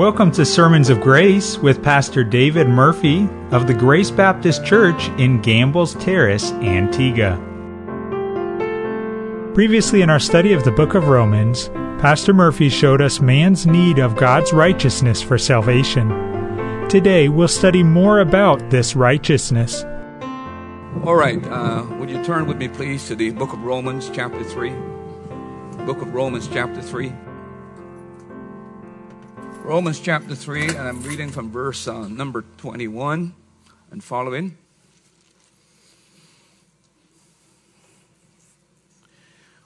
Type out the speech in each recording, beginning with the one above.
Welcome to Sermons of Grace with Pastor David Murphy of the Grace Baptist Church in Gambles Terrace, Antigua. Previously, in our study of the book of Romans, Pastor Murphy showed us man's need of God's righteousness for salvation. Today, we'll study more about this righteousness. All right, uh, would you turn with me, please, to the book of Romans, chapter 3? Book of Romans, chapter 3. Romans chapter 3, and I'm reading from verse uh, number 21 and following.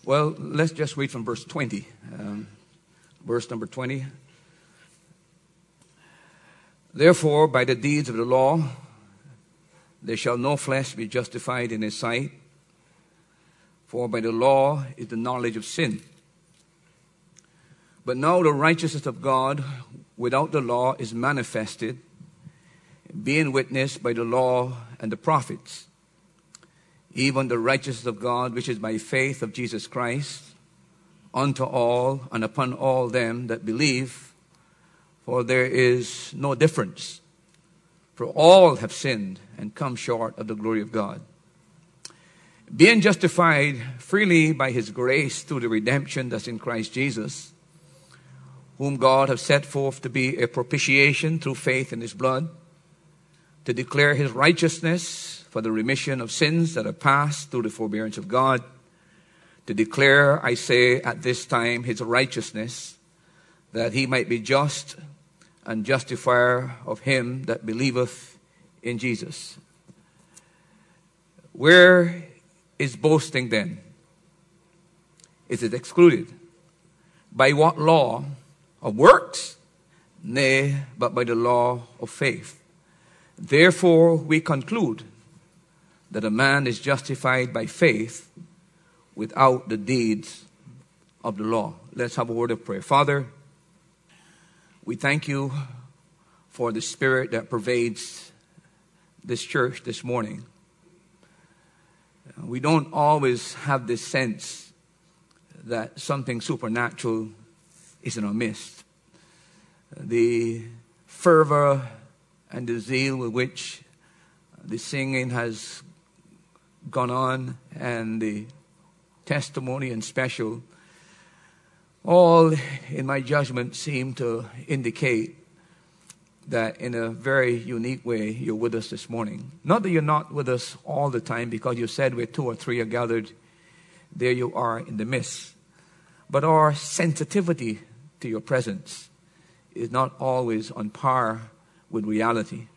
Well, let's just read from verse 20. Um, verse number 20. Therefore, by the deeds of the law, there shall no flesh be justified in his sight, for by the law is the knowledge of sin. But now the righteousness of God without the law is manifested, being witnessed by the law and the prophets, even the righteousness of God, which is by faith of Jesus Christ, unto all and upon all them that believe, for there is no difference. For all have sinned and come short of the glory of God. Being justified freely by his grace through the redemption that's in Christ Jesus whom God has set forth to be a propitiation through faith in his blood, to declare his righteousness for the remission of sins that are past through the forbearance of God, to declare, I say, at this time his righteousness, that he might be just and justifier of him that believeth in Jesus. Where is boasting then? Is it excluded? By what law of works? Nay, but by the law of faith. Therefore, we conclude that a man is justified by faith without the deeds of the law. Let's have a word of prayer. Father, we thank you for the spirit that pervades this church this morning. We don't always have this sense that something supernatural is in our midst. The fervor and the zeal with which the singing has gone on and the testimony and special all in my judgment seem to indicate that in a very unique way you're with us this morning. Not that you're not with us all the time because you said where two or three are gathered, there you are in the midst. But our sensitivity to your presence is not always on par with reality.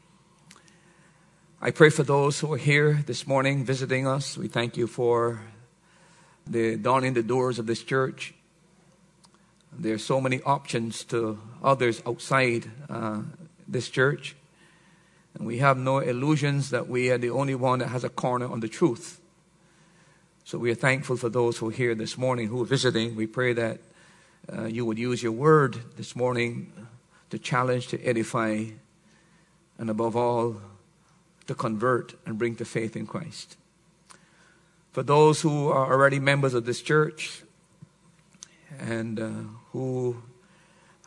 I pray for those who are here this morning visiting us. We thank you for the dawning the doors of this church. There are so many options to others outside uh, this church. And we have no illusions that we are the only one that has a corner on the truth. So we are thankful for those who are here this morning who are visiting. We pray that uh, you would use your word this morning to challenge, to edify, and above all, to convert and bring to faith in Christ. For those who are already members of this church and uh, who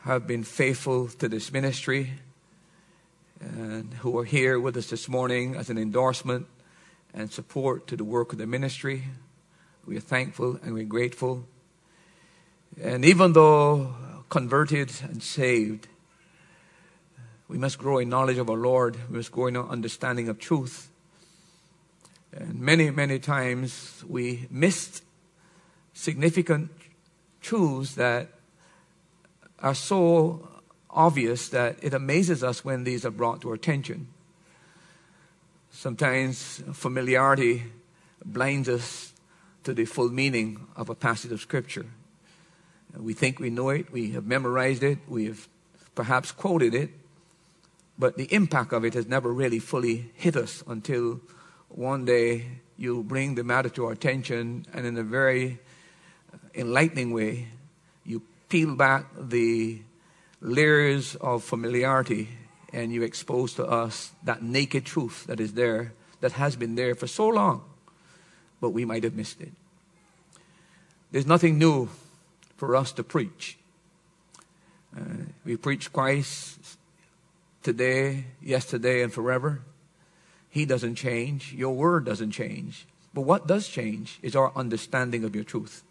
have been faithful to this ministry and who are here with us this morning as an endorsement and support to the work of the ministry, we are thankful and we're grateful. And even though converted and saved, we must grow in knowledge of our Lord. We must grow in our understanding of truth. And many, many times we missed significant truths that are so obvious that it amazes us when these are brought to our attention. Sometimes familiarity blinds us to the full meaning of a passage of Scripture. We think we know it, we have memorized it, we have perhaps quoted it, but the impact of it has never really fully hit us until one day you bring the matter to our attention and in a very enlightening way, you peel back the layers of familiarity and you expose to us that naked truth that is there, that has been there for so long, but we might have missed it. There's nothing new for us to preach. Uh, we preach Christ today, yesterday, and forever. He doesn't change. Your word doesn't change. But what does change is our understanding of your truth.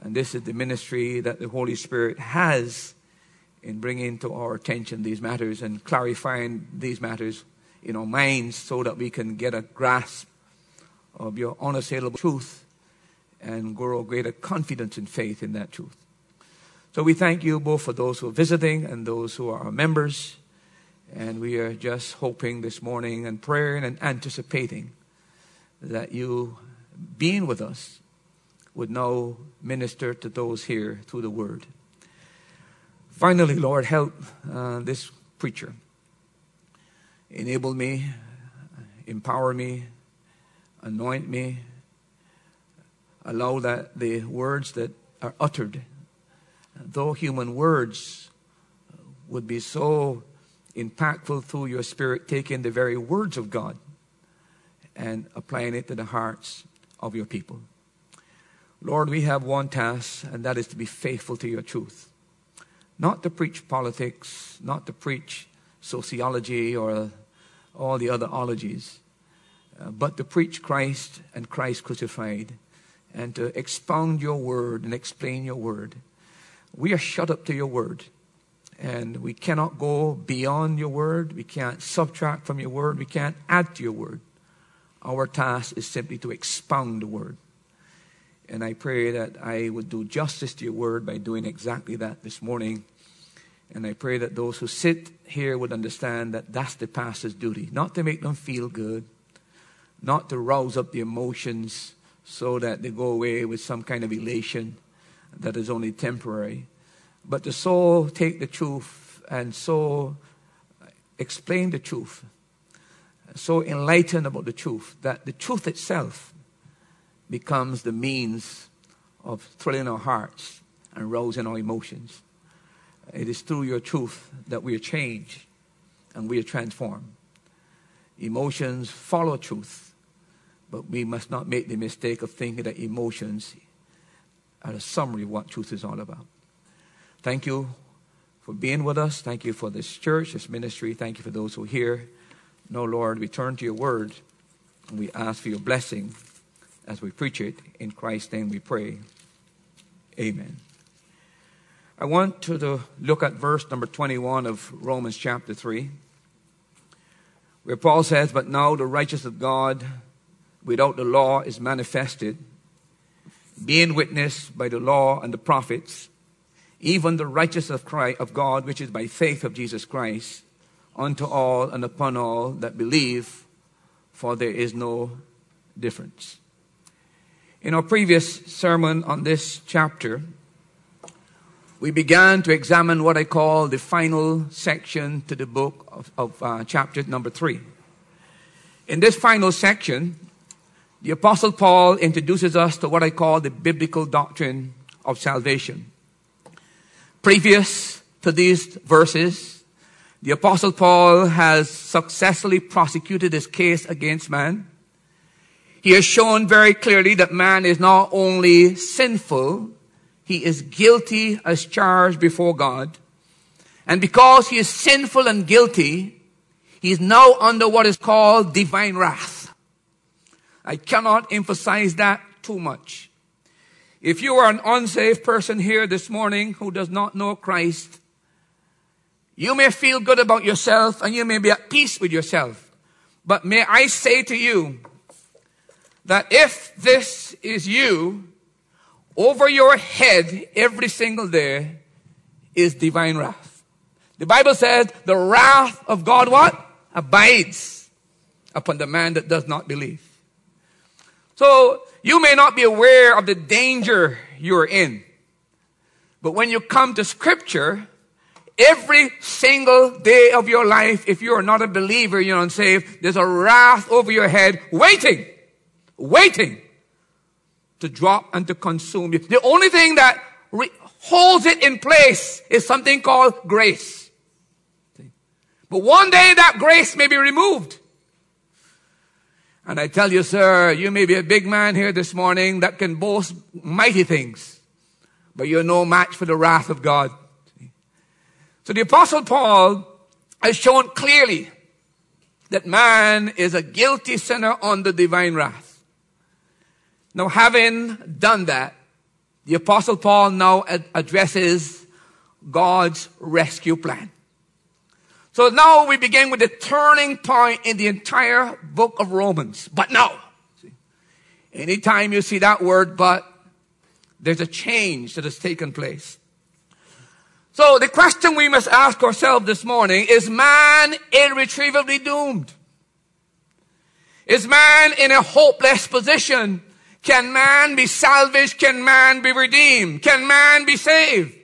And this is the ministry that the Holy Spirit has in bringing to our attention these matters and clarifying these matters in our minds so that we can get a grasp of your unassailable truth and grow greater confidence and faith in that truth. So we thank you both for those who are visiting and those who are our members. And we are just hoping this morning and praying and anticipating that you, being with us, would now minister to those here through the word. Finally, Lord, help uh, this preacher. Enable me, empower me, anoint me. Allow that the words that are uttered, though human words would be so impactful through your spirit, taking the very words of God and applying it to the hearts of your people. Lord, we have one task, and that is to be faithful to your truth. Not to preach politics, not to preach sociology or all the other ologies, uh, but to preach Christ and Christ crucified and to expound your word and explain your word. We are shut up to your word and we cannot go beyond your word. We can't subtract from your word. We can't add to your word. Our task is simply to expound the word. And I pray that I would do justice to your word by doing exactly that this morning. And I pray that those who sit here would understand that that's the pastor's duty, not to make them feel good, not to rouse up the emotions so that they go away with some kind of elation that is only temporary, but the soul take the truth and so explain the truth, so enlighten about the truth that the truth itself becomes the means of thrilling our hearts and rousing our emotions. It is through your truth that we are changed and we are transformed. Emotions follow truth, but we must not make the mistake of thinking that emotions are a summary of what truth is all about. Thank you for being with us. Thank you for this church, this ministry. Thank you for those who are here. No, Lord, we turn to your word and we ask for your blessing as we preach it. In Christ's name we pray. Amen. I want to, to look at verse number 21 of Romans chapter 3, where Paul says, But now the righteousness of God without the law is manifested, being witnessed by the law and the prophets, even the righteousness of, Christ, of God, which is by faith of Jesus Christ, unto all and upon all that believe, for there is no difference. In our previous sermon on this chapter, we began to examine what I call the final section to the book of, of uh, chapter number three. In this final section, the Apostle Paul introduces us to what I call the biblical doctrine of salvation. Previous to these verses, the Apostle Paul has successfully prosecuted his case against man. He has shown very clearly that man is not only sinful, he is guilty as charged before God. And because he is sinful and guilty, he is now under what is called divine wrath. I cannot emphasize that too much. If you are an unsaved person here this morning who does not know Christ, you may feel good about yourself and you may be at peace with yourself. But may I say to you that if this is you, over your head every single day is divine wrath. The Bible says the wrath of God what? Abides upon the man that does not believe. So you may not be aware of the danger you're in. But when you come to scripture, every single day of your life, if you are not a believer, you're unsaved, there's a wrath over your head waiting, waiting to drop and to consume you. The only thing that re- holds it in place is something called grace. But one day that grace may be removed. And I tell you, sir, you may be a big man here this morning that can boast mighty things, but you're no match for the wrath of God. So the apostle Paul has shown clearly that man is a guilty sinner under divine wrath. Now having done that, the apostle Paul now addresses God's rescue plan. So now we begin with the turning point in the entire book of Romans. But now, anytime you see that word but, there's a change that has taken place. So the question we must ask ourselves this morning is man irretrievably doomed? Is man in a hopeless position? Can man be salvaged? Can man be redeemed? Can man be saved?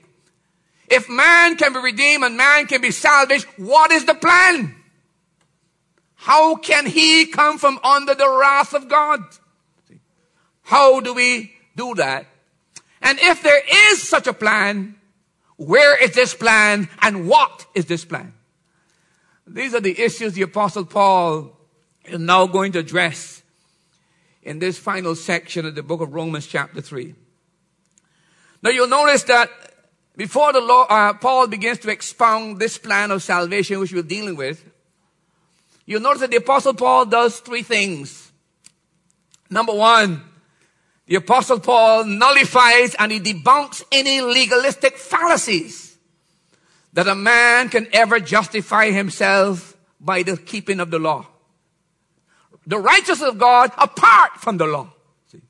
If man can be redeemed and man can be salvaged, what is the plan? How can he come from under the wrath of God? How do we do that? And if there is such a plan, where is this plan and what is this plan? These are the issues the apostle Paul is now going to address in this final section of the book of Romans chapter 3. Now you'll notice that before the Lord, uh, Paul begins to expound this plan of salvation which we're dealing with, you'll notice that the apostle Paul does three things. Number one, the apostle Paul nullifies and he debunks any legalistic fallacies that a man can ever justify himself by the keeping of the law. The righteousness of God apart from the law. See?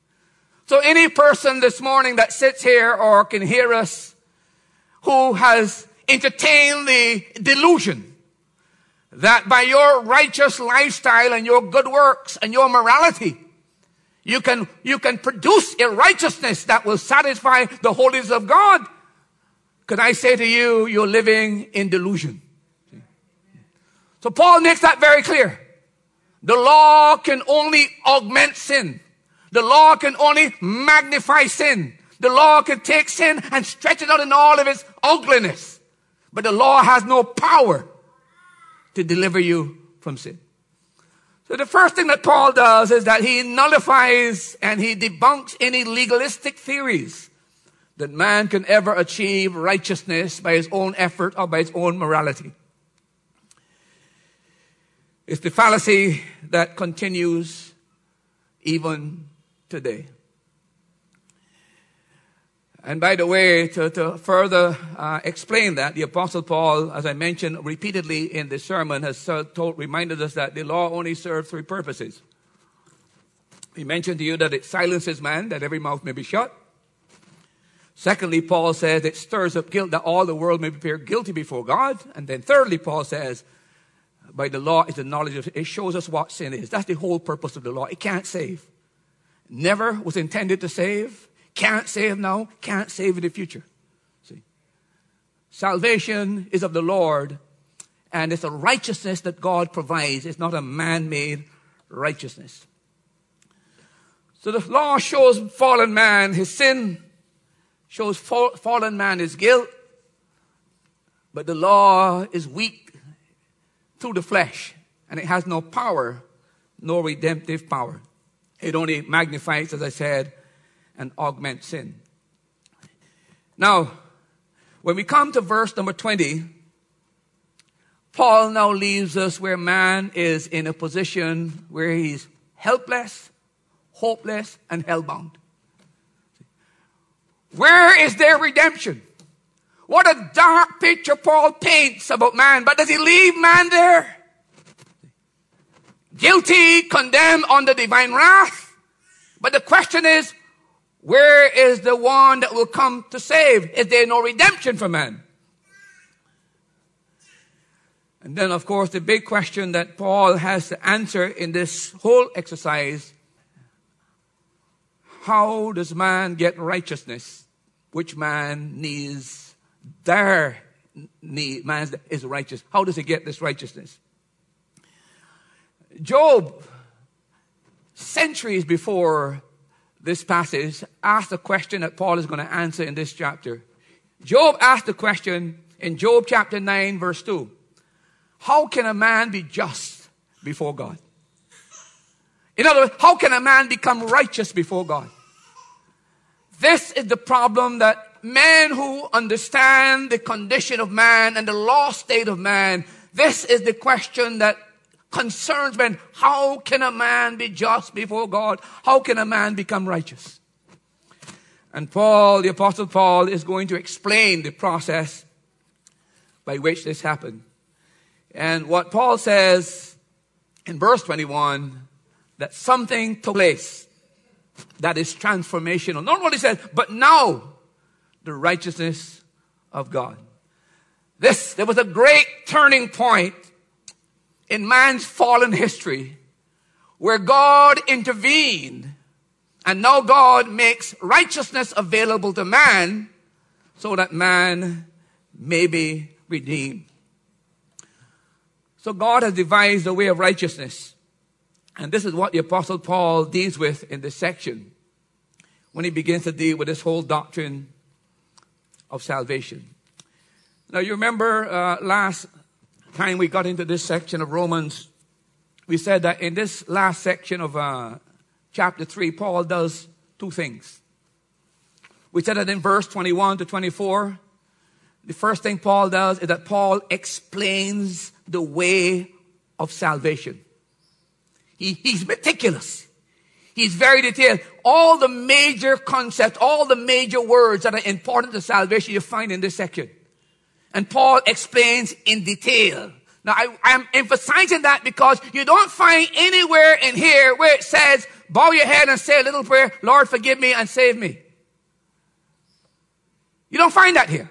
So any person this morning that sits here or can hear us who has entertained the delusion that by your righteous lifestyle and your good works and your morality, you can, you can produce a righteousness that will satisfy the holiness of God. Can I say to you, you're living in delusion. So Paul makes that very clear. The law can only augment sin. The law can only magnify sin. The law can take sin and stretch it out in all of its ugliness. But the law has no power to deliver you from sin. So the first thing that Paul does is that he nullifies and he debunks any legalistic theories that man can ever achieve righteousness by his own effort or by his own morality. It's the fallacy that continues even today. And by the way, to, to further uh, explain that, the Apostle Paul, as I mentioned repeatedly in the sermon, has told, reminded us that the law only serves three purposes. He mentioned to you that it silences man, that every mouth may be shut. Secondly, Paul says it stirs up guilt, that all the world may appear guilty before God. And then thirdly, Paul says, by the law is the knowledge of it shows us what sin is. That's the whole purpose of the law. It can't save. Never was intended to save can't save now, can't save in the future. See? Salvation is of the Lord, and it's a righteousness that God provides. It's not a man-made righteousness. So the law shows fallen man his sin, shows fallen man his guilt, but the law is weak through the flesh, and it has no power, no redemptive power. It only magnifies, as I said, and augment sin. Now, when we come to verse number 20, Paul now leaves us where man is in a position where he's helpless, hopeless, and hellbound. Where is their redemption? What a dark picture Paul paints about man, but does he leave man there? Guilty, condemned under divine wrath. But the question is, where is the one that will come to save? Is there no redemption for man? And then, of course, the big question that Paul has to answer in this whole exercise how does man get righteousness? Which man needs their need? Man is righteous. How does he get this righteousness? Job, centuries before this passage asked a question that Paul is going to answer in this chapter. Job asked the question in Job chapter 9 verse 2. How can a man be just before God? In other words, how can a man become righteous before God? This is the problem that men who understand the condition of man and the lost state of man, this is the question that concerns men. How can a man be just before God? How can a man become righteous? And Paul, the apostle Paul, is going to explain the process by which this happened. And what Paul says in verse 21, that something took place that is transformational. Not what he says, but now the righteousness of God. This, there was a great turning point in man's fallen history where God intervened and now God makes righteousness available to man so that man may be redeemed. So God has devised a way of righteousness. And this is what the apostle Paul deals with in this section when he begins to deal with this whole doctrine of salvation. Now you remember uh, last time we got into this section of Romans, we said that in this last section of uh, chapter 3, Paul does two things. We said that in verse 21 to 24, the first thing Paul does is that Paul explains the way of salvation. He, he's meticulous. He's very detailed. All the major concepts, all the major words that are important to salvation you find in this section. And Paul explains in detail. Now I, I'm emphasizing that because you don't find anywhere in here where it says, bow your head and say a little prayer, Lord forgive me and save me. You don't find that here.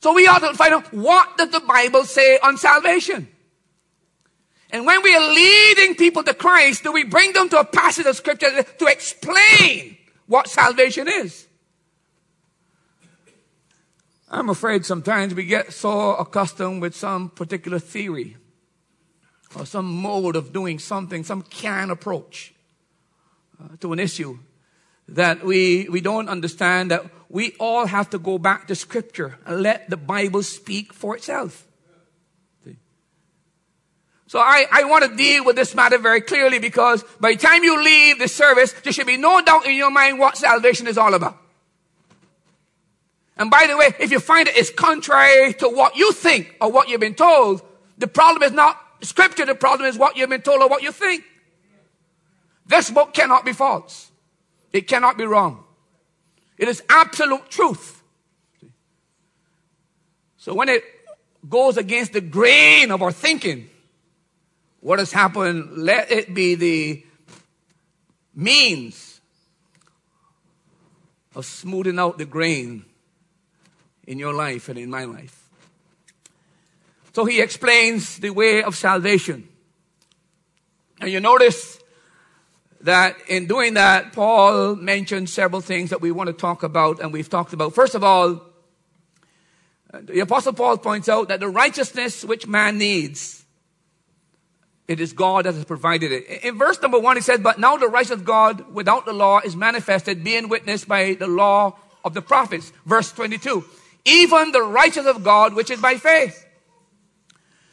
So we ought to find out what does the Bible say on salvation? And when we are leading people to Christ, do we bring them to a passage of scripture to explain what salvation is? I'm afraid sometimes we get so accustomed with some particular theory or some mode of doing something, some can approach uh, to an issue that we, we don't understand that we all have to go back to scripture and let the Bible speak for itself. So I, I want to deal with this matter very clearly because by the time you leave the service, there should be no doubt in your mind what salvation is all about. And by the way, if you find it is contrary to what you think or what you've been told, the problem is not scripture, the problem is what you've been told or what you think. This book cannot be false. It cannot be wrong. It is absolute truth. So when it goes against the grain of our thinking, what has happened, let it be the means of smoothing out the grain in your life and in my life. So he explains the way of salvation. And you notice that in doing that, Paul mentioned several things that we want to talk about and we've talked about. First of all, the apostle Paul points out that the righteousness which man needs it is God that has provided it. In verse number one, he says, But now the righteousness of God without the law is manifested, being witnessed by the law of the prophets. Verse 22. Even the righteousness of God, which is by faith.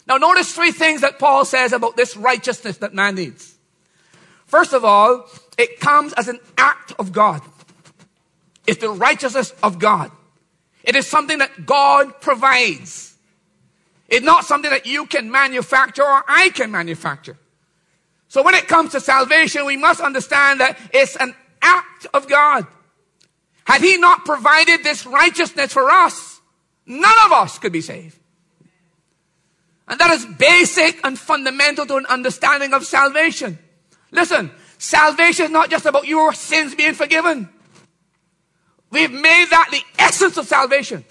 Now notice three things that Paul says about this righteousness that man needs. First of all, it comes as an act of God. It's the righteousness of God. It is something that God provides. It's not something that you can manufacture or I can manufacture. So when it comes to salvation, we must understand that it's an act of God. Had He not provided this righteousness for us, none of us could be saved. And that is basic and fundamental to an understanding of salvation. Listen, salvation is not just about your sins being forgiven. We've made that the essence of salvation.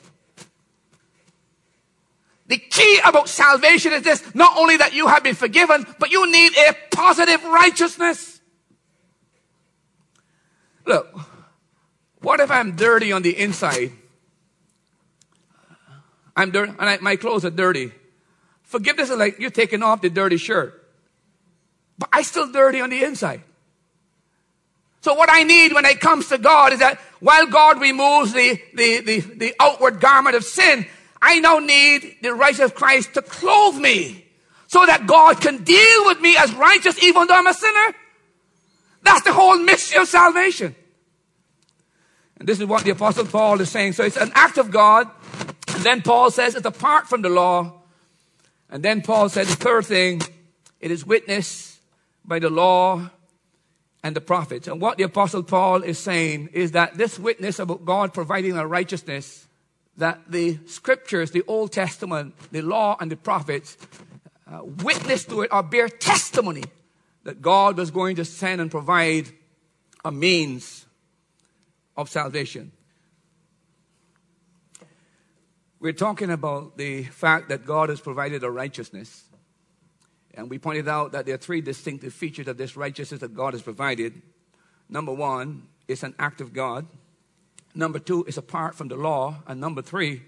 The key about salvation is this not only that you have been forgiven, but you need a positive righteousness. Look, what if I'm dirty on the inside? I'm dirty, and I, my clothes are dirty. Forgiveness is like you're taking off the dirty shirt, but I still dirty on the inside. So what I need when it comes to God is that while God removes the, the, the, the outward garment of sin, I now need the righteousness of Christ to clothe me so that God can deal with me as righteous even though I'm a sinner. That's the whole mystery of salvation. And this is what the Apostle Paul is saying. So it's an act of God. And then Paul says it's apart from the law. And then Paul said the third thing, it is witnessed by the law and the prophets. And what the Apostle Paul is saying is that this witness about God providing a righteousness, that the scriptures, the Old Testament, the law, and the prophets uh, witness to it or bear testimony that God was going to send and provide a means of salvation. We're talking about the fact that God has provided a righteousness. And we pointed out that there are three distinctive features of this righteousness that God has provided. Number one, it's an act of God. Number two, it's apart from the law. And number three,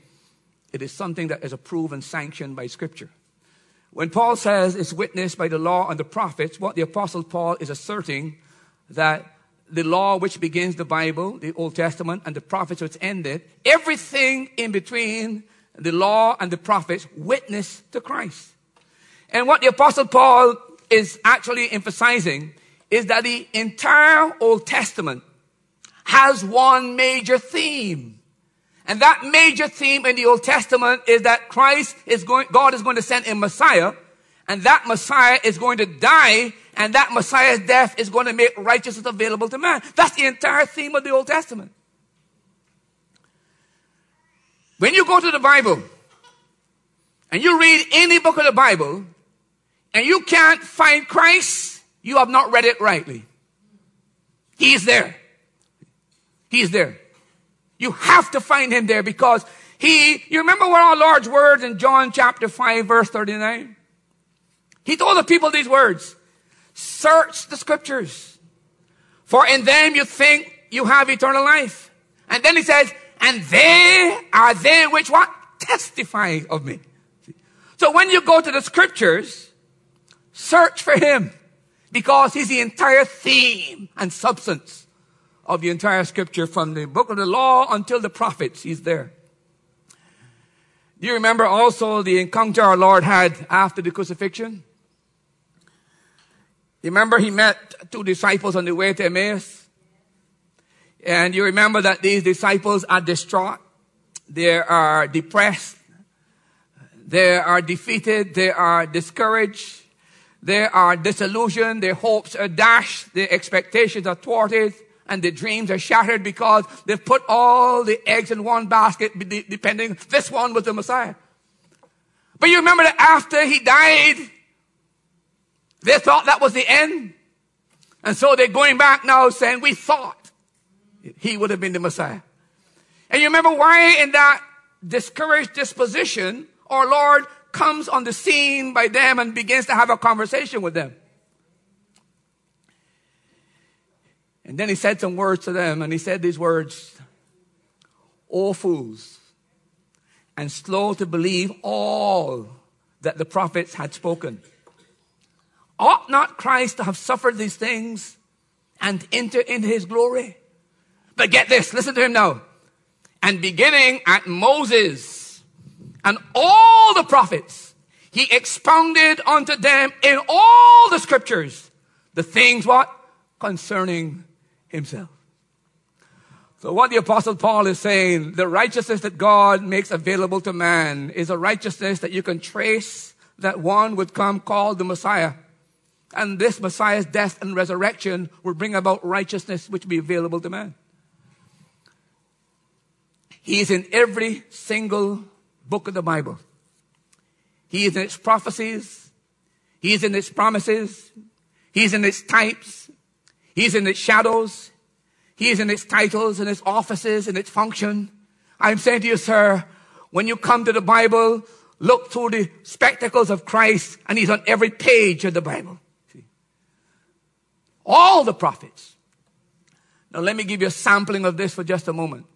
it is something that is approved and sanctioned by Scripture. When Paul says it's witnessed by the law and the prophets, what the Apostle Paul is asserting that the law which begins the Bible, the Old Testament, and the prophets which end it, everything in between the law and the prophets witness to Christ. And what the Apostle Paul is actually emphasizing is that the entire Old Testament has one major theme. And that major theme in the Old Testament is that Christ is going, God is going to send a Messiah, and that Messiah is going to die and that Messiah's death is going to make righteousness available to man. That's the entire theme of the Old Testament. When you go to the Bible and you read any book of the Bible and you can't find Christ, you have not read it rightly. He is there. He is there. You have to find him there because he, you remember what our Lord's words in John chapter 5 verse 39? He told the people these words. Search the scriptures. For in them you think you have eternal life. And then he says, and they are they which what? Testify of me. So when you go to the scriptures, search for him because he's the entire theme and substance of the entire scripture from the book of the law until the prophets. He's there. Do you remember also the encounter our Lord had after the crucifixion? Remember he met two disciples on the way to Emmaus? And you remember that these disciples are distraught. They are depressed. They are defeated. They are discouraged. They are disillusioned. Their hopes are dashed. Their expectations are thwarted. And their dreams are shattered because they've put all the eggs in one basket, depending, this one was the Messiah. But you remember that after he died, they thought that was the end. And so they're going back now saying, we thought he would have been the Messiah. And you remember why in that discouraged disposition, our Lord comes on the scene by them and begins to have a conversation with them. And then he said some words to them, and he said these words, O fools, and slow to believe all that the prophets had spoken. Ought not Christ to have suffered these things and enter into his glory? But get this, listen to him now. And beginning at Moses and all the prophets, he expounded unto them in all the scriptures the things what? Concerning himself. So what the apostle Paul is saying, the righteousness that God makes available to man is a righteousness that you can trace that one would come called the Messiah. And this Messiah's death and resurrection will bring about righteousness which will be available to man. He is in every single book of the Bible. He is in its prophecies. He is in its promises. He is in its types. He is in its shadows. He is in its titles and its offices and its function. I'm saying to you, sir, when you come to the Bible, look through the spectacles of Christ and he's on every page of the Bible. All the prophets. Now let me give you a sampling of this for just a moment.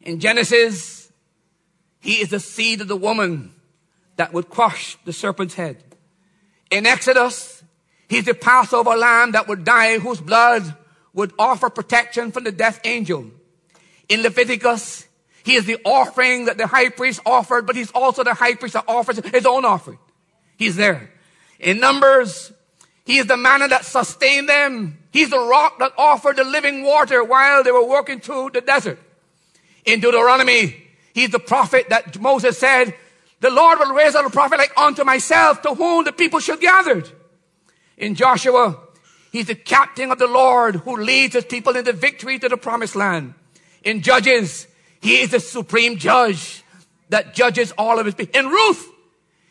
In Genesis, he is the seed of the woman that would crush the serpent's head. In Exodus, he's the Passover lamb that would die, whose blood would offer protection from the death angel. In Leviticus, he is the offering that the high priest offered, but he's also the high priest that offers his own offering. He's there. In Numbers, He is the manna that sustained them. He's the rock that offered the living water while they were walking through the desert. In Deuteronomy, he's the prophet that Moses said, the Lord will raise up a prophet like unto myself to whom the people should gather. In Joshua, he's the captain of the Lord who leads his people into victory to the promised land. In Judges, he is the supreme judge that judges all of his people. In Ruth,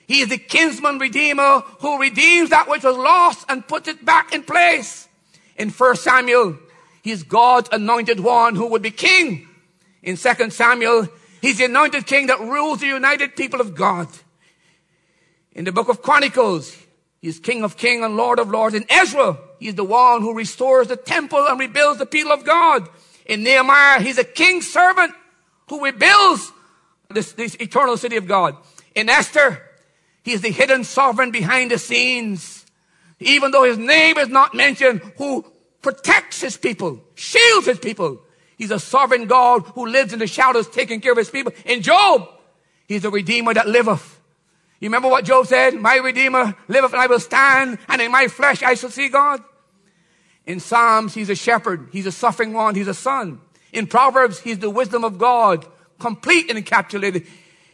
he is the kinsman redeemer who redeems that which was lost and puts it back in place. In 1 Samuel, he's God's anointed one who would be king. In 2 Samuel, he's the anointed king that rules the united people of God. In the book of Chronicles, he's king of kings and lord of lords. In Ezra, he's the one who restores the temple and rebuilds the people of God. In Nehemiah, he's a king's servant who rebuilds this, this eternal city of God. In Esther, he is the hidden sovereign behind the scenes. Even though his name is not mentioned, who protects his people, shields his people. He's a sovereign God who lives in the shadows, taking care of his people. In Job, he's a redeemer that liveth. You remember what Job said? My redeemer liveth and I will stand and in my flesh I shall see God. In Psalms, he's a shepherd. He's a suffering one. He's a son. In Proverbs, he's the wisdom of God, complete and encapsulated.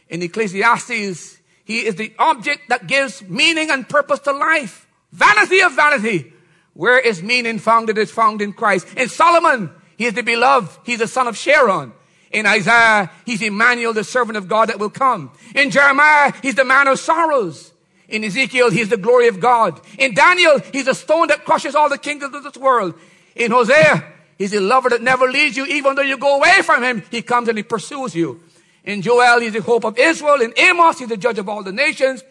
In Ecclesiastes, he is the object that gives meaning and purpose to life. Vanity of vanity. Where is meaning found? It is found in Christ. In Solomon, he is the beloved. He's the son of Sharon. In Isaiah, he's Emmanuel, the servant of God that will come. In Jeremiah, he's the man of sorrows. In Ezekiel, he's the glory of God. In Daniel, he's a stone that crushes all the kingdoms of this world. In Hosea, he's a lover that never leaves you. Even though you go away from him, he comes and he pursues you. In Joel, he's the hope of Israel. In Amos, he's the judge of all the nations.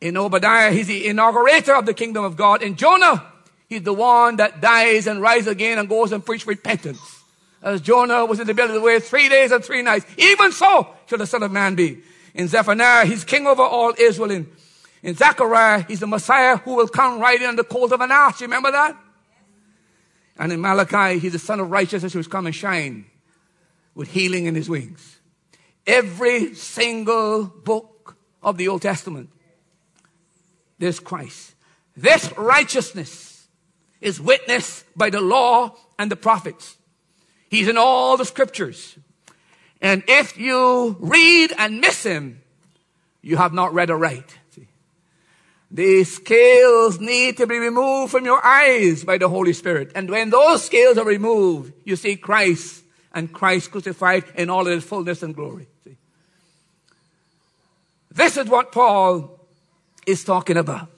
In Obadiah, he's the inaugurator of the kingdom of God. In Jonah, he's the one that dies and rises again and goes and preaches repentance. As Jonah was in the belly of the whale three days and three nights. Even so shall the son of man be. In Zephaniah, he's king over all Israel. In in Zechariah, he's the Messiah who will come riding on the colt of an ass. You remember that? And in Malachi, he's the sun of righteousness who who's come and shine with healing in his wings. Every single book of the Old Testament, there's Christ. This righteousness is witnessed by the law and the prophets. He's in all the scriptures. And if you read and miss him, you have not read aright. The scales need to be removed from your eyes by the Holy Spirit. And when those scales are removed, you see Christ and Christ crucified in all his fullness and glory. This is what Paul is talking about.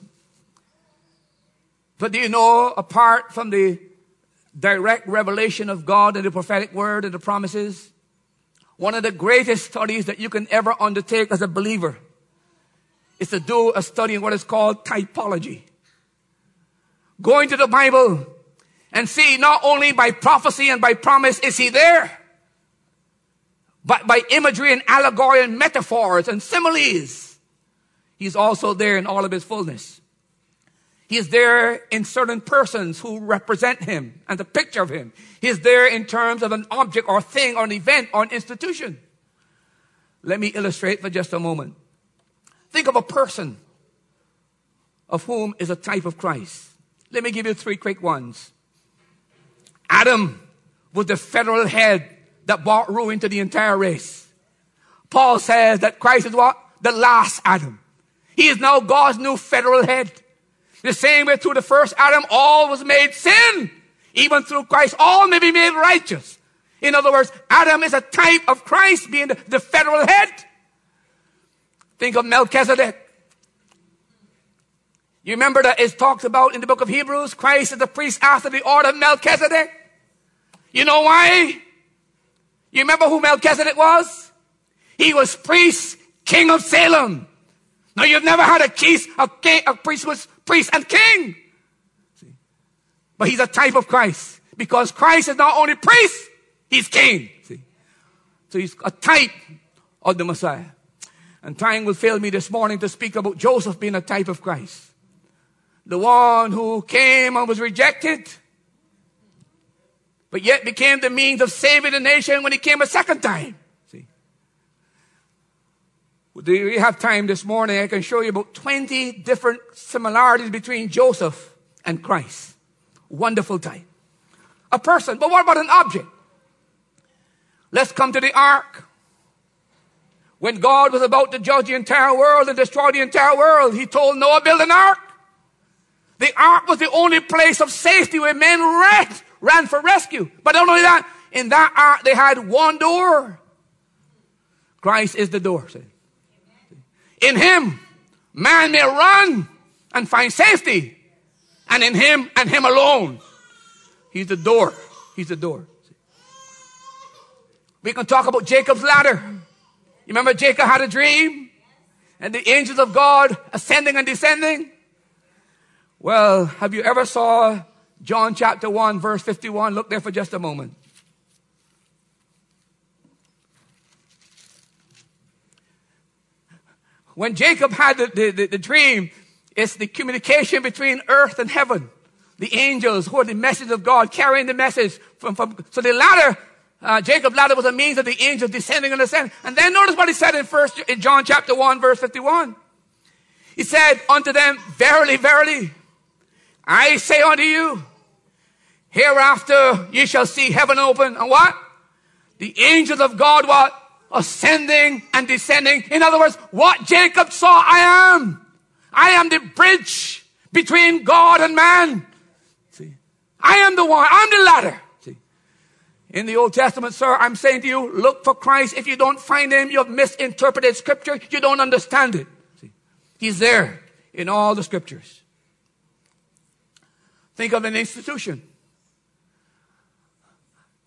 But do you know, apart from the direct revelation of God and the prophetic word and the promises, one of the greatest studies that you can ever undertake as a believer is to do a study in what is called typology. Go into the Bible and see not only by prophecy and by promise is he there, but by imagery and allegory and metaphors and similes. He's also there in all of his fullness. He is there in certain persons who represent him and the picture of him. He is there in terms of an object or thing or an event or an institution. Let me illustrate for just a moment. Think of a person of whom is a type of Christ. Let me give you three quick ones. Adam was the federal head that brought ruin to the entire race. Paul says that Christ is what? The last Adam. He is now God's new federal head. The same way through the first Adam, all was made sin. Even through Christ, all may be made righteous. In other words, Adam is a type of Christ being the, the federal head. Think of Melchizedek. You remember that it's talked about in the book of Hebrews? Christ is the priest after the order of Melchizedek. You know why? You remember who Melchizedek was? He was priest, king of Salem. Now you've never had a, case, a, king, a priest was priest and king. See? But he's a type of Christ because Christ is not only priest, he's king. See? So he's a type of the Messiah. And time will fail me this morning to speak about Joseph being a type of Christ. The one who came and was rejected, but yet became the means of saving the nation when he came a second time. See? Do we have time this morning? I can show you about 20 different similarities between Joseph and Christ. Wonderful type. A person, but what about an object? Let's come to the ark. When God was about to judge the entire world and destroy the entire world, He told Noah, build an ark. The ark was the only place of safety where men ran, ran for rescue. But not only that, in that ark they had one door. Christ is the door. In Him, man may run and find safety. And in Him and Him alone. He's the door. He's the door. We can talk about Jacob's ladder. You remember Jacob had a dream? And the angels of God ascending and descending? Well, have you ever saw John chapter 1 verse 51? Look there for just a moment. When Jacob had the, the, the, the dream, it's the communication between earth and heaven. The angels who are the message of God carrying the message from, from so the ladder, uh, Jacob's ladder was a means of the angels descending and ascending. And then notice what he said in first, in John chapter 1 verse 51. He said unto them, verily, verily, I say unto you, hereafter ye shall see heaven open and what? The angels of God what? Ascending and descending. In other words, what Jacob saw, I am. I am the bridge between God and man. See, I am the one. I'm the ladder. See, in the Old Testament, sir, I'm saying to you, look for Christ. If you don't find him, you have misinterpreted scripture. You don't understand it. See, he's there in all the scriptures. Think of an institution.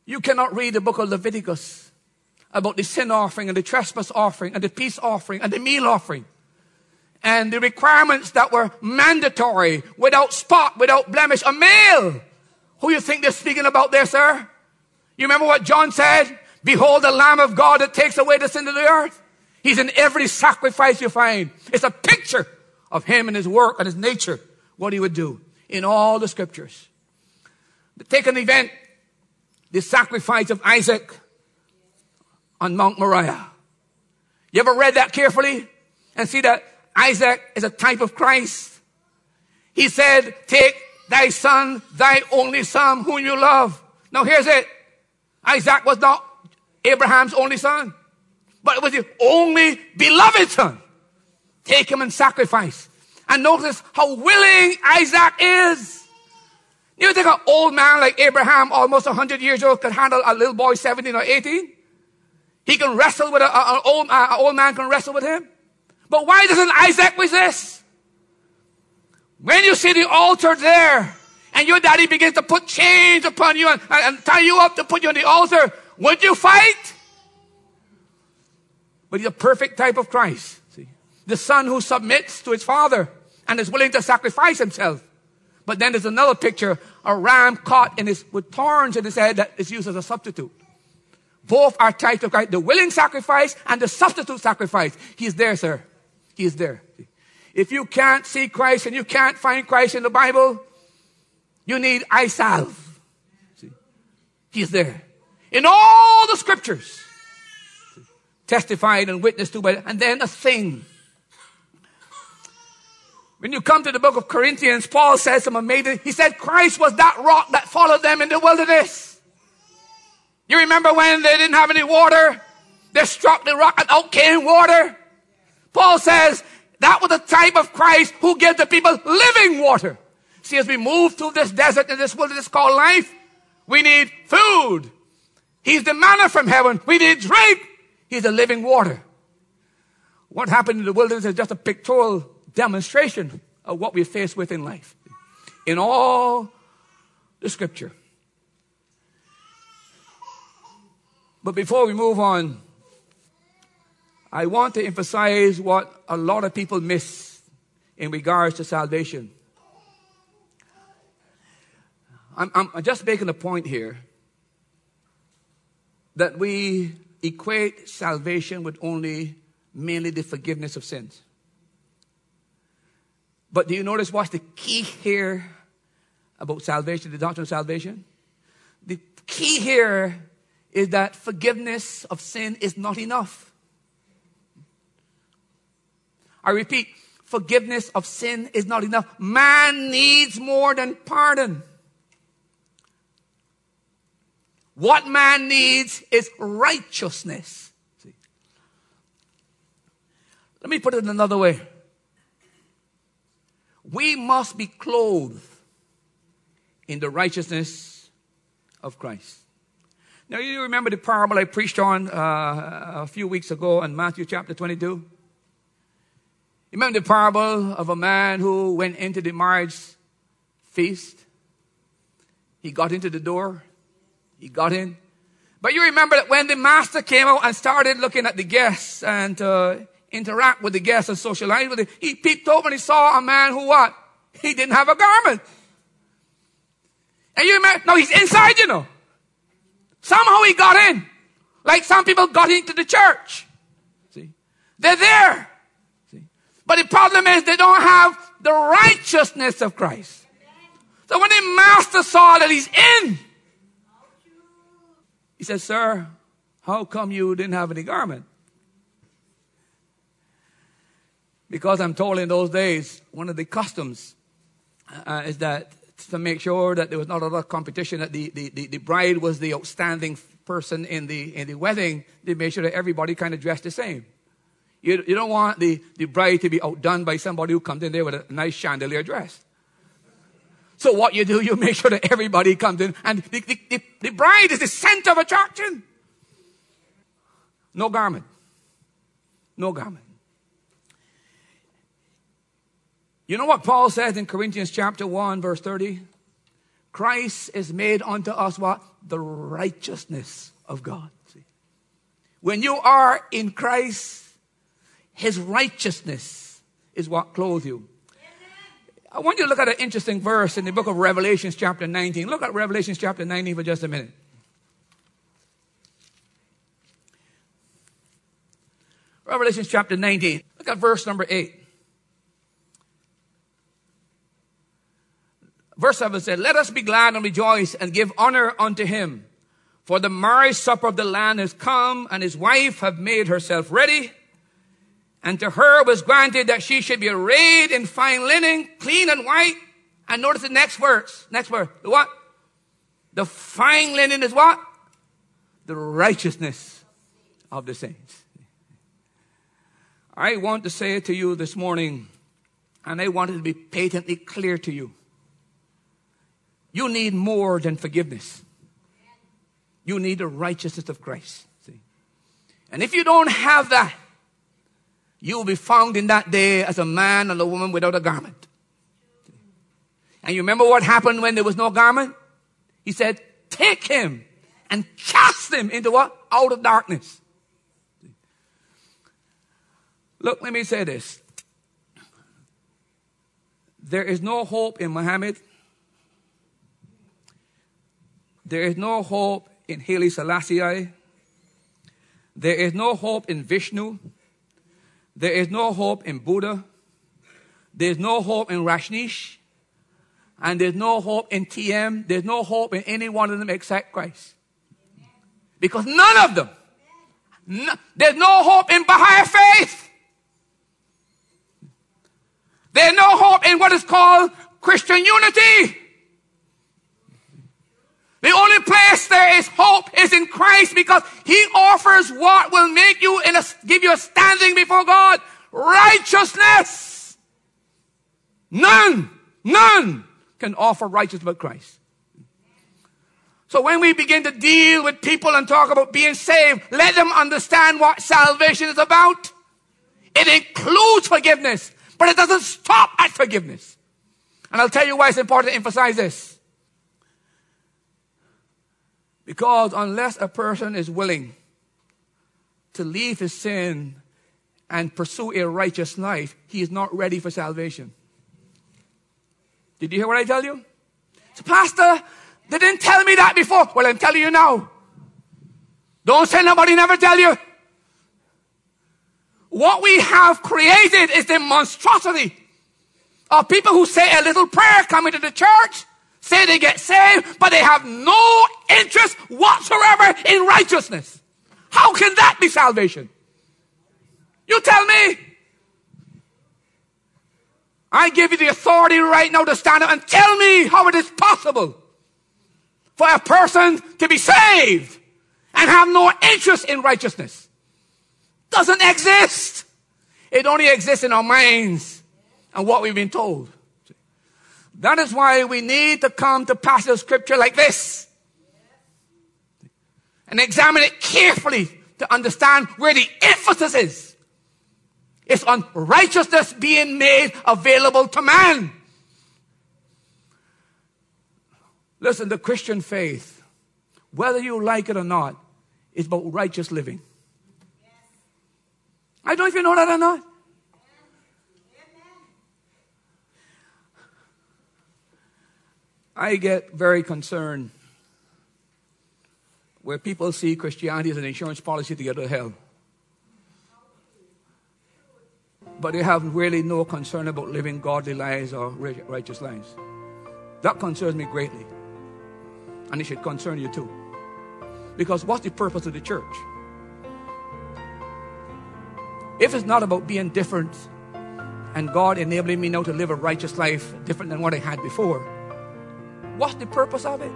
You cannot read the book of Leviticus about the sin offering and the trespass offering and the peace offering and the meal offering and the requirements that were mandatory, without spot, without blemish, a male. Who you think they're speaking about there, sir? You remember what John said? Behold the Lamb of God that takes away the sin of the earth. He's in every sacrifice you find. It's a picture of him and his work and his nature, what he would do in all the scriptures. Take an event, the sacrifice of Isaac on Mount Moriah. You ever read that carefully and see that Isaac is a type of Christ. He said, take thy son, thy only son, whom you love. Now here's it. Isaac was not Abraham's only son, but it was the only beloved son. Take him and sacrifice. And notice how willing Isaac is. You think an old man like Abraham, almost 100 years old, could handle a little boy 17 or 18? He can wrestle with an old, old man can wrestle with him. But why doesn't Isaac resist? When you see the altar there, and your daddy begins to put chains upon you and, and tie you up to put you on the altar, would you fight? But he's a perfect type of Christ. See? The son who submits to his father and is willing to sacrifice himself. But then there's another picture, a ram caught in his, with thorns in his head that is used as a substitute. Both are types of Christ, the willing sacrifice and the substitute sacrifice. He's there, sir. He is there. If you can't see Christ and you can't find Christ in the Bible, you need eye salve. See? He's there. In all the scriptures. Testified and witnessed to, but, and then a thing. When you come to the book of Corinthians, Paul says some amazing, he said Christ was that rock that followed them in the wilderness. You remember when they didn't have any water? They struck the rock and out came water. Paul says that was the type of Christ who gave the people living water. See, as we move through this desert and this wilderness called life, we need food. He's the manna from heaven. We need drink. He's the living water. What happened in the wilderness is just a pictorial demonstration of what we face with in life. In all the scripture. But before we move on, I want to emphasize what a lot of people miss in regards to salvation. I'm, I'm, just making a point here that we equate salvation with only mainly the forgiveness of sins. But do you notice what's the key here about salvation, the doctrine of salvation? The key here is that forgiveness of sin is not enough. I repeat, forgiveness of sin is not enough. Man needs more than pardon. What man needs is righteousness. See? Let me put it another way. We must be clothed in the righteousness of Christ. Now, you remember the parable I preached on uh, a few weeks ago in Matthew chapter 22? You remember the parable of a man who went into the marriage feast? He got into the door, he got in. But you remember that when the master came out and started looking at the guests and uh, interact with the guests and socialize with them, he peeped over and he saw a man who what? He didn't have a garment. And you remember, no, he's inside, you know. Somehow he got in. Like some people got into the church. See? They're there. See? But the problem is they don't have the righteousness of Christ. So when the master saw that he's in, he said, Sir, how come you didn't have any garment? Because I'm told in those days, one of the customs uh, is that to make sure that there was not a lot of competition, that the, the, the, the, bride was the outstanding person in the, in the wedding, they made sure that everybody kind of dressed the same. You, you don't want the, the bride to be outdone by somebody who comes in there with a nice chandelier dress. So what you do, you make sure that everybody comes in, and the, the, the, the bride is the center of attraction. No garment. No garment. You know what Paul says in Corinthians chapter 1, verse 30? Christ is made unto us what? The righteousness of God. See? When you are in Christ, his righteousness is what clothes you. I want you to look at an interesting verse in the book of Revelations, chapter 19. Look at Revelations, chapter 19 for just a minute. Revelations, chapter 19. Look at verse number 8. Verse 7 said, Let us be glad and rejoice and give honor unto him. For the marriage supper of the Lamb is come, and his wife have made herself ready. And to her was granted that she should be arrayed in fine linen, clean and white. And notice the next verse. Next verse. The what? The fine linen is what? The righteousness of the saints. I want to say it to you this morning, and I want it to be patently clear to you. You need more than forgiveness. You need the righteousness of Christ. See? And if you don't have that, you will be found in that day as a man and a woman without a garment. And you remember what happened when there was no garment? He said, take him and cast him into what? Out of darkness. Look, let me say this. There is no hope in Muhammad there is no hope in Haile Selassie. There is no hope in Vishnu. There is no hope in Buddha. There's no hope in Rajneesh. And there's no hope in TM. There's no hope in any one of them except Christ. Because none of them. No, there's no hope in Baha'i faith. There's no hope in what is called Christian unity. The only place there is hope is in Christ because He offers what will make you in a, give you a standing before God. Righteousness. None, none can offer righteousness but Christ. So when we begin to deal with people and talk about being saved, let them understand what salvation is about. It includes forgiveness, but it doesn't stop at forgiveness. And I'll tell you why it's important to emphasize this. Because unless a person is willing to leave his sin and pursue a righteous life, he is not ready for salvation. Did you hear what I tell you? So, Pastor, they didn't tell me that before. Well, I'm telling you now. Don't say nobody never tell you. What we have created is the monstrosity of people who say a little prayer coming to the church say they get saved, but they have no interest whatsoever in righteousness. How can that be salvation? You tell me. I give you the authority right now to stand up and tell me how it is possible for a person to be saved and have no interest in righteousness. Doesn't exist. It only exists in our minds and what we've been told. That is why we need to come to passages of scripture like this and examine it carefully to understand where the emphasis is. It's on righteousness being made available to man. Listen, the Christian faith, whether you like it or not, is about righteous living. I don't know if you know that or not. I get very concerned where people see Christianity as an insurance policy to get to hell. But they have really no concern about living godly lives or righteous lives. That concerns me greatly. And it should concern you too. Because what's the purpose of the church? If it's not about being different and God enabling me now to live a righteous life different than what I had before, what's the purpose of it?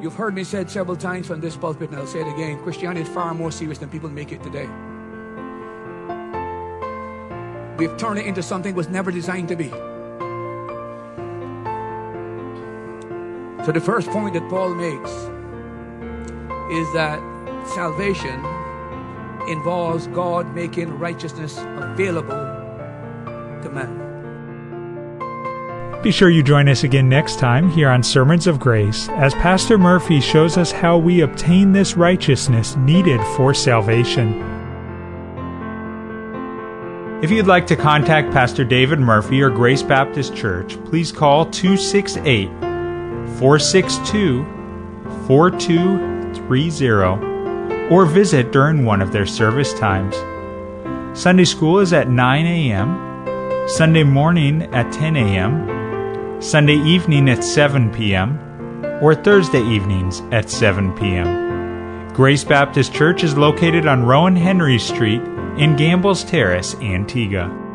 You've heard me said several times from this pulpit, and I'll say it again Christianity is far more serious than people make it today. We've turned it into something it was never designed to be. So, the first point that Paul makes is that salvation involves God making righteousness available to man. Be sure you join us again next time here on Sermons of Grace as Pastor Murphy shows us how we obtain this righteousness needed for salvation. If you'd like to contact Pastor David Murphy or Grace Baptist Church, please call 268 462 4230 or visit during one of their service times. Sunday school is at 9 a.m., Sunday morning at 10 a.m., Sunday evening at 7 p.m., or Thursday evenings at 7 p.m. Grace Baptist Church is located on Rowan Henry Street in Gambles Terrace, Antigua.